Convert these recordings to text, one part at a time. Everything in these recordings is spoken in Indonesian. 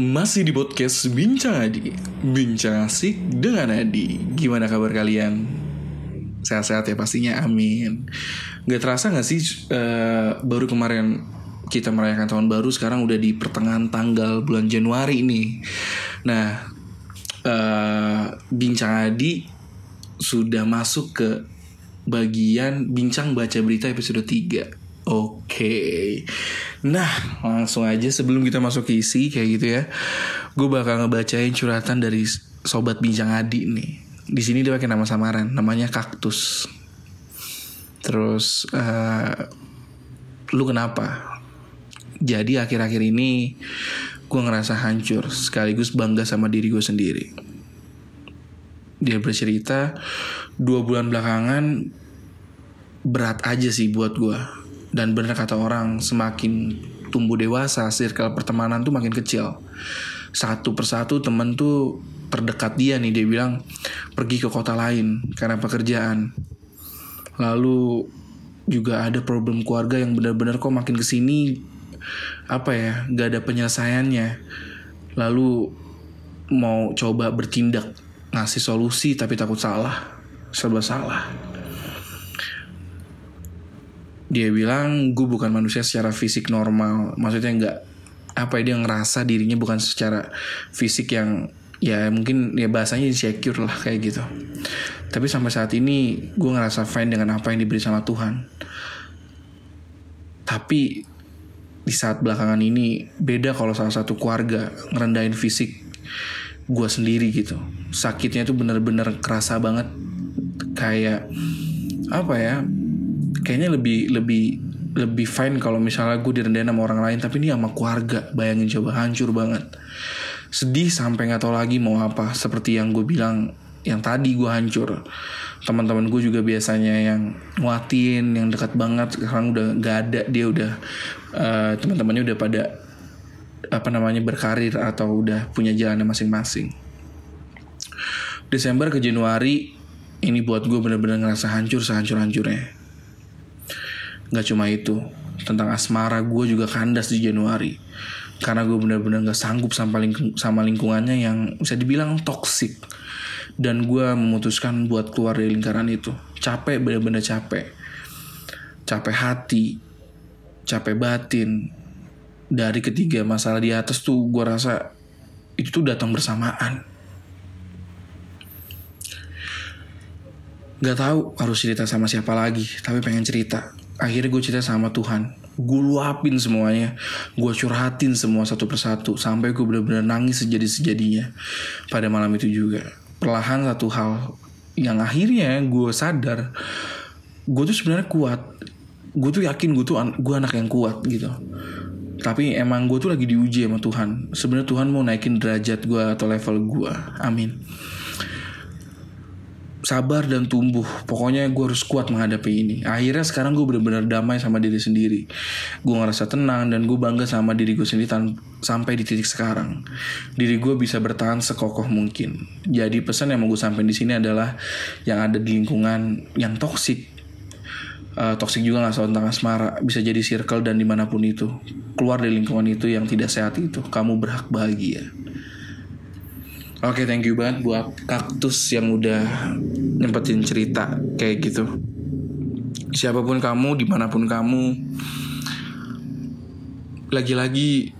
masih di podcast Bincang Adi. Bincang asik dengan Adi. Gimana kabar kalian? Sehat-sehat ya pastinya, amin. Gak terasa gak sih uh, baru kemarin kita merayakan tahun baru Sekarang udah di pertengahan tanggal bulan Januari nih. Nah, uh, Bincang Adi sudah masuk ke bagian Bincang Baca Berita episode 3 Oke, nah langsung aja sebelum kita masuk ke isi kayak gitu ya, gue bakal ngebacain curhatan dari sobat bincang Adi nih. Di sini dia pakai nama samaran, namanya Kaktus. Terus, uh, lu kenapa? Jadi akhir-akhir ini gue ngerasa hancur, sekaligus bangga sama diri gue sendiri. Dia bercerita, dua bulan belakangan berat aja sih buat gue dan benar kata orang, semakin tumbuh dewasa, circle pertemanan tuh makin kecil. Satu persatu temen tuh terdekat dia nih, dia bilang pergi ke kota lain karena pekerjaan. Lalu juga ada problem keluarga yang benar-benar kok makin ke sini apa ya gak ada penyelesaiannya lalu mau coba bertindak ngasih solusi tapi takut salah serba salah dia bilang gue bukan manusia secara fisik normal. Maksudnya nggak apa ya dia ngerasa dirinya bukan secara fisik yang ya mungkin ya bahasanya insecure lah kayak gitu. Tapi sampai saat ini gue ngerasa fine dengan apa yang diberi sama Tuhan. Tapi di saat belakangan ini beda kalau salah satu keluarga ngerendahin fisik gue sendiri gitu. Sakitnya tuh bener-bener kerasa banget. Kayak apa ya kayaknya lebih lebih lebih fine kalau misalnya gue direndahin sama orang lain tapi ini sama keluarga. Bayangin coba hancur banget. Sedih sampai nggak tahu lagi mau apa. Seperti yang gue bilang yang tadi gue hancur. Teman-teman gue juga biasanya yang nguatin yang dekat banget. Sekarang udah nggak ada. Dia udah uh, teman-temannya udah pada apa namanya berkarir atau udah punya jalannya masing-masing. Desember ke Januari ini buat gue bener-bener ngerasa hancur sehancur-hancurnya Gak cuma itu, tentang asmara gue juga kandas di Januari. Karena gue bener-bener gak sanggup sama, sama lingkungannya yang bisa dibilang toksik. Dan gue memutuskan buat keluar dari lingkaran itu. Capek, bener-bener capek. Capek hati, capek batin. Dari ketiga masalah di atas tuh gue rasa itu tuh datang bersamaan. Gak tahu harus cerita sama siapa lagi, tapi pengen cerita akhirnya gue cerita sama Tuhan. Gue luapin semuanya. Gue curhatin semua satu persatu sampai gue benar-benar nangis sejadi sejadinya pada malam itu juga. Perlahan satu hal yang akhirnya gue sadar gue tuh sebenarnya kuat. Gue tuh yakin gue tuh an gue anak yang kuat gitu. Tapi emang gue tuh lagi diuji sama Tuhan. Sebenarnya Tuhan mau naikin derajat gue atau level gue amin sabar dan tumbuh. Pokoknya gue harus kuat menghadapi ini. Akhirnya sekarang gue benar-benar damai sama diri sendiri. Gue ngerasa tenang dan gue bangga sama diri gue sendiri sampai di titik sekarang. Diri gue bisa bertahan sekokoh mungkin. Jadi pesan yang mau gue sampaikan di sini adalah yang ada di lingkungan yang toksik. Uh, toksik juga gak selalu tentang asmara Bisa jadi circle dan di mana pun itu Keluar dari lingkungan itu yang tidak sehat itu Kamu berhak bahagia Oke, okay, thank you banget buat kaktus yang udah nyempetin cerita kayak gitu. Siapa pun kamu, di mana pun kamu, lagi-lagi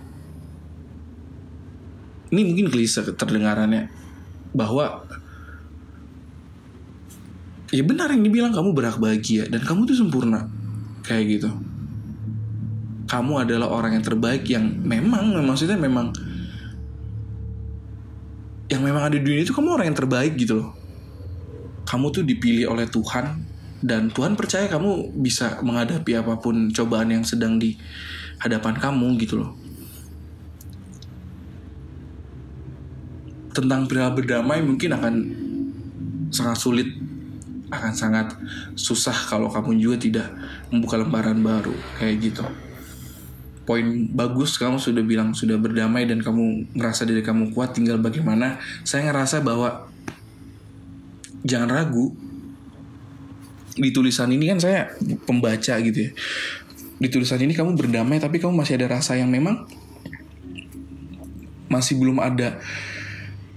ini mungkin klise terdengarannya bahwa ya benar yang dibilang kamu berhak bahagia dan kamu tuh sempurna kayak gitu. Kamu adalah orang yang terbaik yang memang maksudnya memang yang memang ada di dunia itu kamu orang yang terbaik gitu loh. Kamu tuh dipilih oleh Tuhan dan Tuhan percaya kamu bisa menghadapi apa pun cobaan yang sedang di hadapan kamu gitu loh. Tentang pria berdamai mungkin akan sangat sulit akan sangat susah kalau kamu juga tidak membuka lembaran baru kayak gitu poin bagus kamu sudah bilang sudah berdamai dan kamu ngerasa diri kamu kuat tinggal bagaimana. Saya ngerasa bahwa jangan ragu. Di tulisan ini kan saya pembaca gitu ya. Di tulisan ini kamu berdamai tapi kamu masih ada rasa yang memang masih belum ada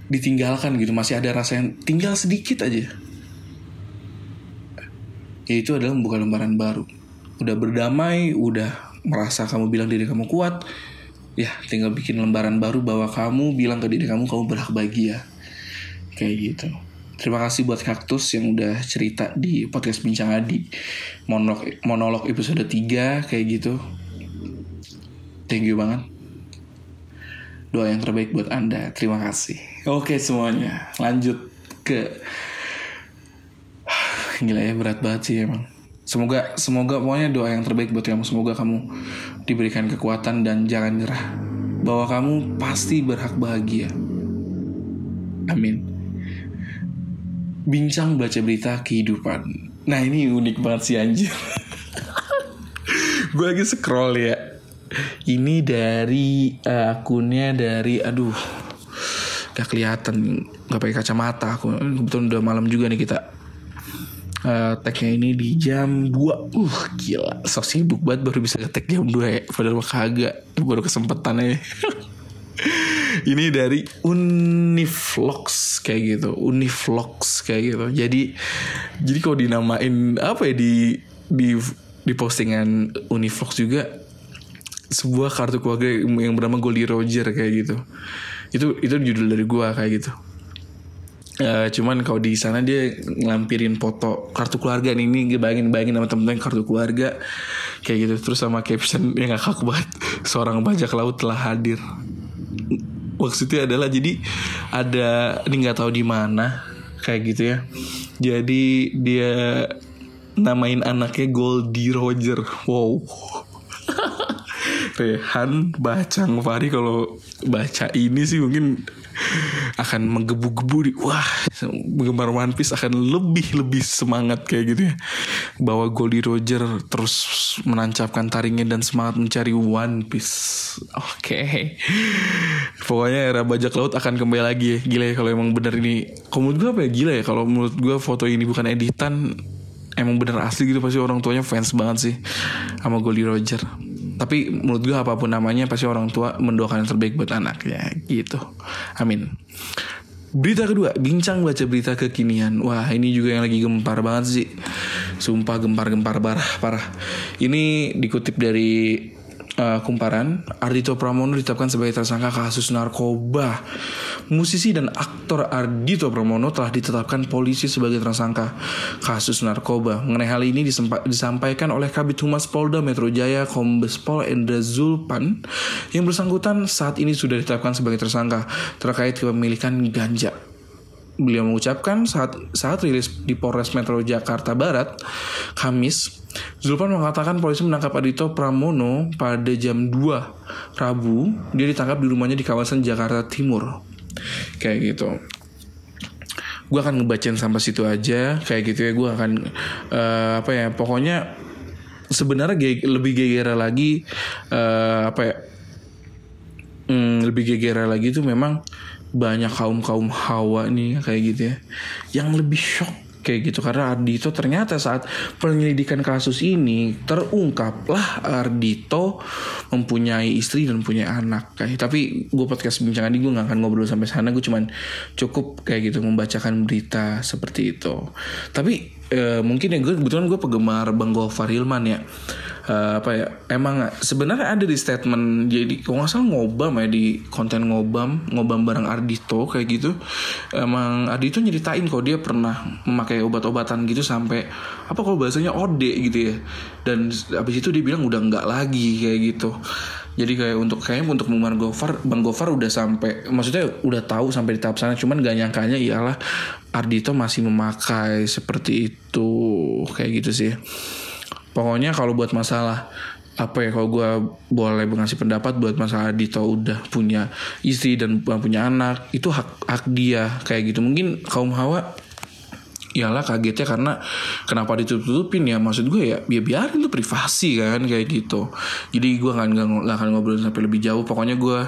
ditinggalkan gitu. Masih ada rasa yang tinggal sedikit aja. Ya itu adalah membuka lembaran baru. Udah berdamai udah merasa kamu bilang diri kamu kuat ya tinggal bikin lembaran baru bahwa kamu bilang ke diri kamu kamu berhak bahagia. Kayak gitu. Terima kasih buat kaktus yang udah cerita di podcast bincang adi. Monolog monolog episode 3 kayak gitu. Thank you banget. Doa yang terbaik buat anda. Terima kasih. Oke semuanya. Lanjut ke gila ya berat banget sih emang semoga semoga pokoknya doa yang terbaik buat kamu. Semoga kamu diberikan kekuatan dan jangan nyerah. Bahwa kamu pasti berhak bahagia. Amin. Bincang baca berita kehidupan. Nah ini unik banget sih anjir. Gue lagi scroll ya. Ini dari uh, akunnya dari aduh gak kelihatan. Gak pakai kacamata. Aku kebetulan udah malam juga nih kita uh, tagnya ini di jam 2 Uh gila. So sibuk banget baru bisa ngetek jam 2 ya. Padahal mah kagak. Baru kesempatan aja. Ini dari Univlogs kayak gitu. Univlogs kayak gitu. Jadi Jadi kalau dinamain Apa ya di Di di postingan Univlogs juga sebuah kartu keluarga yang bernama Goldie Roger kayak gitu. Itu itu judul dari gua kayak gitu Uh, cuman kalau di sana dia ngelampirin foto kartu keluarga nih. Ini bayangin bayangin sama temen-temen kartu keluarga. Kayak gitu. Terus sama caption yang ngakak banget. Seorang bajak laut telah hadir. Maksudnya adalah jadi ada ini nggak tahu di mana. Kayak gitu ya. Jadi dia namain anaknya Goldie Roger. Wow. Rehan Bacang Fari kalau baca ini sih mungkin akan menggebu-gebu di wah penggemar One Piece akan lebih lebih semangat kayak gitu ya. Bahwa Goldie Roger terus menancapkan taringnya dan semangat mencari One Piece. Oke. Okay. pokoknya era bajak laut akan kembali lagi ya. Gila ya kalau emang bener ini. Kalau menurut gue apa ya? Gila ya kalau menurut gue foto ini bukan editan emang bener asli gitu. Pasti orang tuanya fans banget sih sama Goldie Roger tapi menurut gue apa pun namanya pasti orang tua mendoakan yang terbaik buat anaknya gitu amin Berita kedua, bincang baca berita kekinian. Wah, ini juga yang lagi gempar banget sih. Sumpah gempar-gempar parah, parah. Ini dikutip dari uh, kumparan, Ardito Pramono ditetapkan sebagai tersangka kasus narkoba. Musisi dan aktor Ardito Pramono telah ditetapkan polisi sebagai tersangka kasus narkoba. Mengenai hal ini disampaikan oleh Kabit Humas Polda Metro Jaya Kombes Pol Endra Zulpan yang bersangkutan saat ini sudah ditetapkan sebagai tersangka terkait kepemilikan ganja. Beliau mengucapkan saat saat rilis di Polres Metro Jakarta Barat Kamis Zulpan mengatakan polisi menangkap Adito Pramono pada jam 2 Rabu. Dia ditangkap di rumahnya di kawasan Jakarta Timur. Kayak gitu. Gue akan ngebacain sampai situ aja. Kayak gitu ya. Gue akan uh, apa ya? Pokoknya sebenarnya ge lebih gegera lagi uh, apa ya? Hmm, lebih gegera lagi itu memang banyak kaum kaum hawa nih kayak gitu ya yang lebih shock kayak gitu. Karena Ardito ternyata saat penyelidikan kasus ini terungkaplah Ardito mempunyai istri dan punya anak kayak tapi gue podcast bincang ini gue gak akan ngobrol sampai sana. Gue cuman cukup kayak gitu membacakan berita seperti itu. Tapi e, mungkin ya gue kebetulan gue penggemar Bang Gofar Hilman ya uh, apa ya emang sebenarnya ada di statement jadi kalau nggak salah ngobam ya di konten ngobam ngobam bareng Ardito kayak gitu. Emang Ardito nyeritain kalau dia pernah memakai obat-obatan gitu sampai apa kalau bahasanya ode gitu ya. Dan abis itu dia bilang udah nggak lagi kayak gitu. Jadi kayak untuk kayaknya untuk Mumar Gofar Bang Gofar udah sampai maksudnya udah tahu sampai di tahap sana cuman gak nyangkanya ialah Ardito masih memakai seperti itu kayak gitu sih pokoknya kalau buat masalah apa ya kalau gue boleh ngasih pendapat buat masalah Dito udah punya istri dan punya anak itu hak hak dia kayak gitu. Mungkin kaum hawa Iyalah kagetnya karena kenapa ditutup-tutupin ya? Maksud gue ya ya biarin itu privasi kan kayak gitu jadi gue nggak nggak akan ngobrol sampai lebih jauh. Pokoknya gue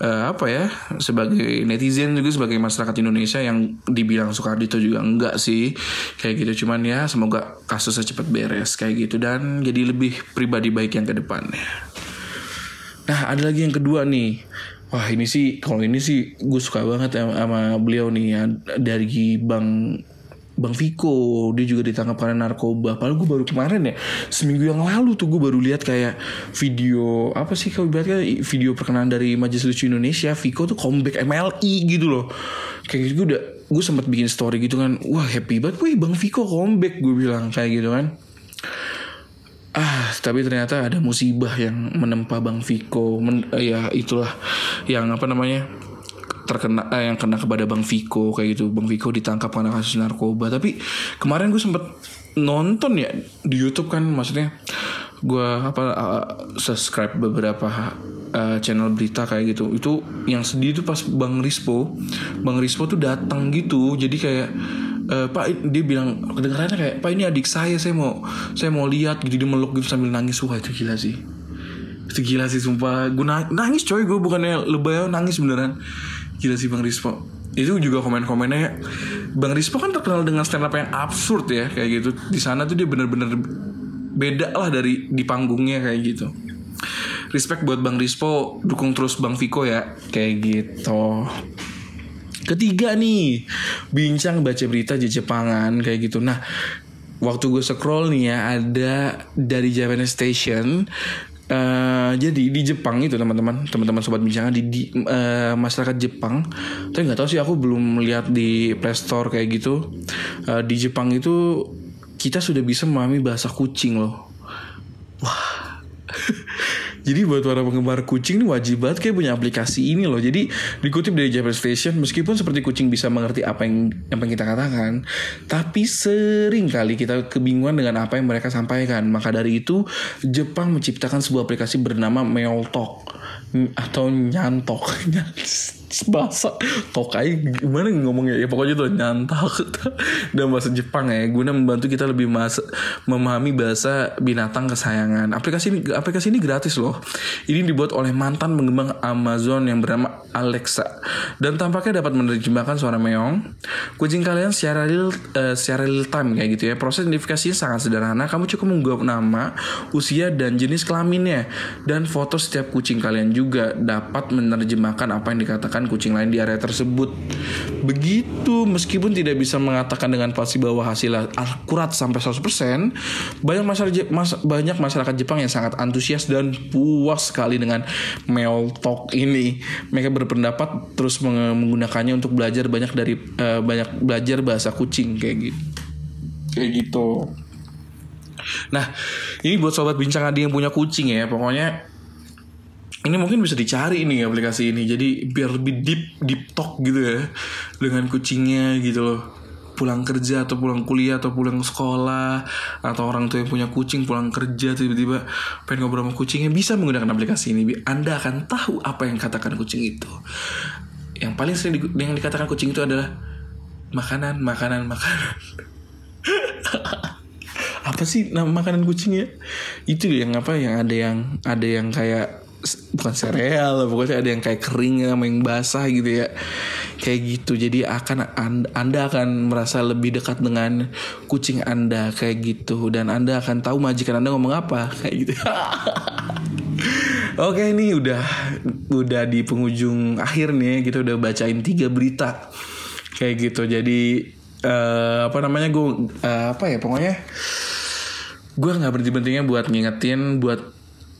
uh, apa ya sebagai netizen juga sebagai masyarakat Indonesia yang dibilang Soekardito juga enggak sih kayak gitu. Cuman ya semoga kasusnya cepat beres kayak gitu. Dan jadi lebih pribadi baik yang ke depannya. Nah ada lagi yang kedua nih. Wah ini sih kalau ini sih gue suka banget sama, sama beliau nih ya dari bang Bang Viko dia juga ditangkap karena narkoba. Padahal gue baru kemarin ya seminggu yang lalu tuh gue baru lihat kayak video apa sih kalau ibaratnya video perkenalan dari Majelis Lucu Indonesia Viko tuh comeback MLI gitu loh. Kayak gitu gue udah gue sempat bikin story gitu kan. Wah happy banget, wih Bang Viko comeback gue bilang kayak gitu kan. Ah, tapi ternyata ada musibah yang menempa Bang Viko. Men, ya itulah yang apa namanya? Terkena eh, yang kena kepada Bang Viko kayak gitu. Bang Viko ditangkap karena kasus narkoba. Tapi kemarin gue sempet nonton ya di YouTube kan maksudnya gue apa uh, subscribe beberapa uh, channel berita kayak gitu. Itu yang sedih itu pas bang Rispo bang Rispo tuh datang gitu. Jadi kayak uh, pak dia bilang kedengarannya kayak pak ini adik saya saya mau saya mau lihat gitu. Dia meluk gitu sambil nangis. Wah itu gila sih. Itu gila sih sumpah. Gue nangis coy gue bukannya lebay nangis beneran gila sih bang Rispo. Itu juga komen-komennya bang Rispo kan terkenal dengan stand up yang absurd ya kayak gitu. Di sana tuh dia bener-bener beda lah dari di panggungnya kayak gitu. Respect buat bang Rispo dukung terus bang Viko ya kayak gitu. Ketiga nih bincang baca berita di Jepangan kayak gitu. Nah waktu gue scroll nih ya ada dari Japan Station Uh, jadi di Jepang itu teman-teman teman-teman sobat bincangan di, di uh, masyarakat Jepang. Tapi nggak tahu sih aku belum melihat di Play Store kayak gitu. Uh, di Jepang itu kita sudah bisa memahami bahasa kucing loh. Wah Jadi buat para penggemar kucing ini wajib banget kayak punya aplikasi ini loh. Jadi dikutip dari Japan Station, meskipun seperti kucing bisa mengerti apa yang yang kita katakan, tapi sering kali kita kebingungan dengan apa yang mereka sampaikan. Maka dari itu Jepang menciptakan sebuah aplikasi bernama Meowtalk atau nyantok. Bahasa tokai gimana ngomongnya? Ya pokoknya tuh nyantok. Dalam bahasa Jepang ya guna membantu kita lebih mas memahami bahasa binatang kesayangan. Aplikasi ini aplikasi ini gratis loh. Ini dibuat oleh mantan pengembang Amazon yang bernama Alexa. Dan tampaknya dapat menerjemahkan suara meong. Kucing kalian secara real uh, secara real time kayak gitu ya. Proses identifikasinya sangat sederhana. Kamu cukup menggawab nama usia dan jenis kelaminnya. Dan foto setiap kucing kalian juga dapat menerjemahkan apa yang dikatakan kucing lain di area tersebut. Begitu, meskipun tidak bisa mengatakan dengan pasti bahwa hasilnya akurat sampai 100%, banyak masyarakat banyak masyarakat Jepang yang sangat antusias dan puas sekali dengan Meow Talk ini. Mereka berpendapat terus menggunakannya untuk belajar banyak dari uh, banyak belajar bahasa kucing kayak gitu. Kayak gitu. Nah, ini buat sobat bincang adi yang punya kucing ya, pokoknya ini mungkin bisa dicari nih aplikasi ini jadi biar lebih deep deep talk gitu ya dengan kucingnya gitu loh. Pulang kerja atau pulang kuliah atau pulang sekolah atau orang tua yang punya kucing pulang kerja tiba-tiba pengen ngobrol sama kucingnya bisa menggunakan aplikasi ini anda akan tahu apa yang katakan kucing itu. Yang paling sering di, yang dikatakan kucing itu adalah makanan makanan makanan. Apa sih nama makanan kucingnya? Itu yang apa yang ada yang ada yang kayak bukan sereal pokoknya ada yang kayak kering sama yang basah gitu ya. Kayak gitu jadi akan anda akan merasa lebih dekat dengan kucing anda kayak gitu. Dan anda akan tahu majikan anda ngomong apa kayak gitu. Oke ini udah udah di penghujung akhir nih kita udah bacain tiga berita. Kayak gitu jadi uh, apa namanya gue uh, apa ya pokoknya gue nggak berhenti berhentinya buat ngingetin buat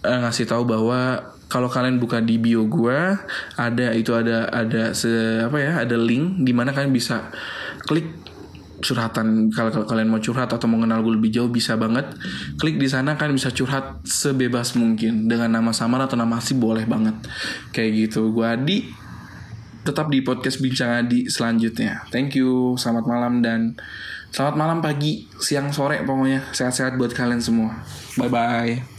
uh, ngasih tahu bahwa kalau kalian buka di bio gue ada itu ada ada se apa ya ada link di mana kalian bisa klik curhatan. Kalau, kalian mau curhat atau mau kenal gue lebih jauh bisa banget. Klik di sana kalian bisa curhat sebebas mungkin. Dengan nama samar atau nama asli boleh banget. Kayak gitu. Gue Adi tetap di podcast bincang Adi selanjutnya. Thank you. Selamat malam dan selamat malam pagi siang sore pokoknya. Sehat-sehat buat kalian semua. Bye bye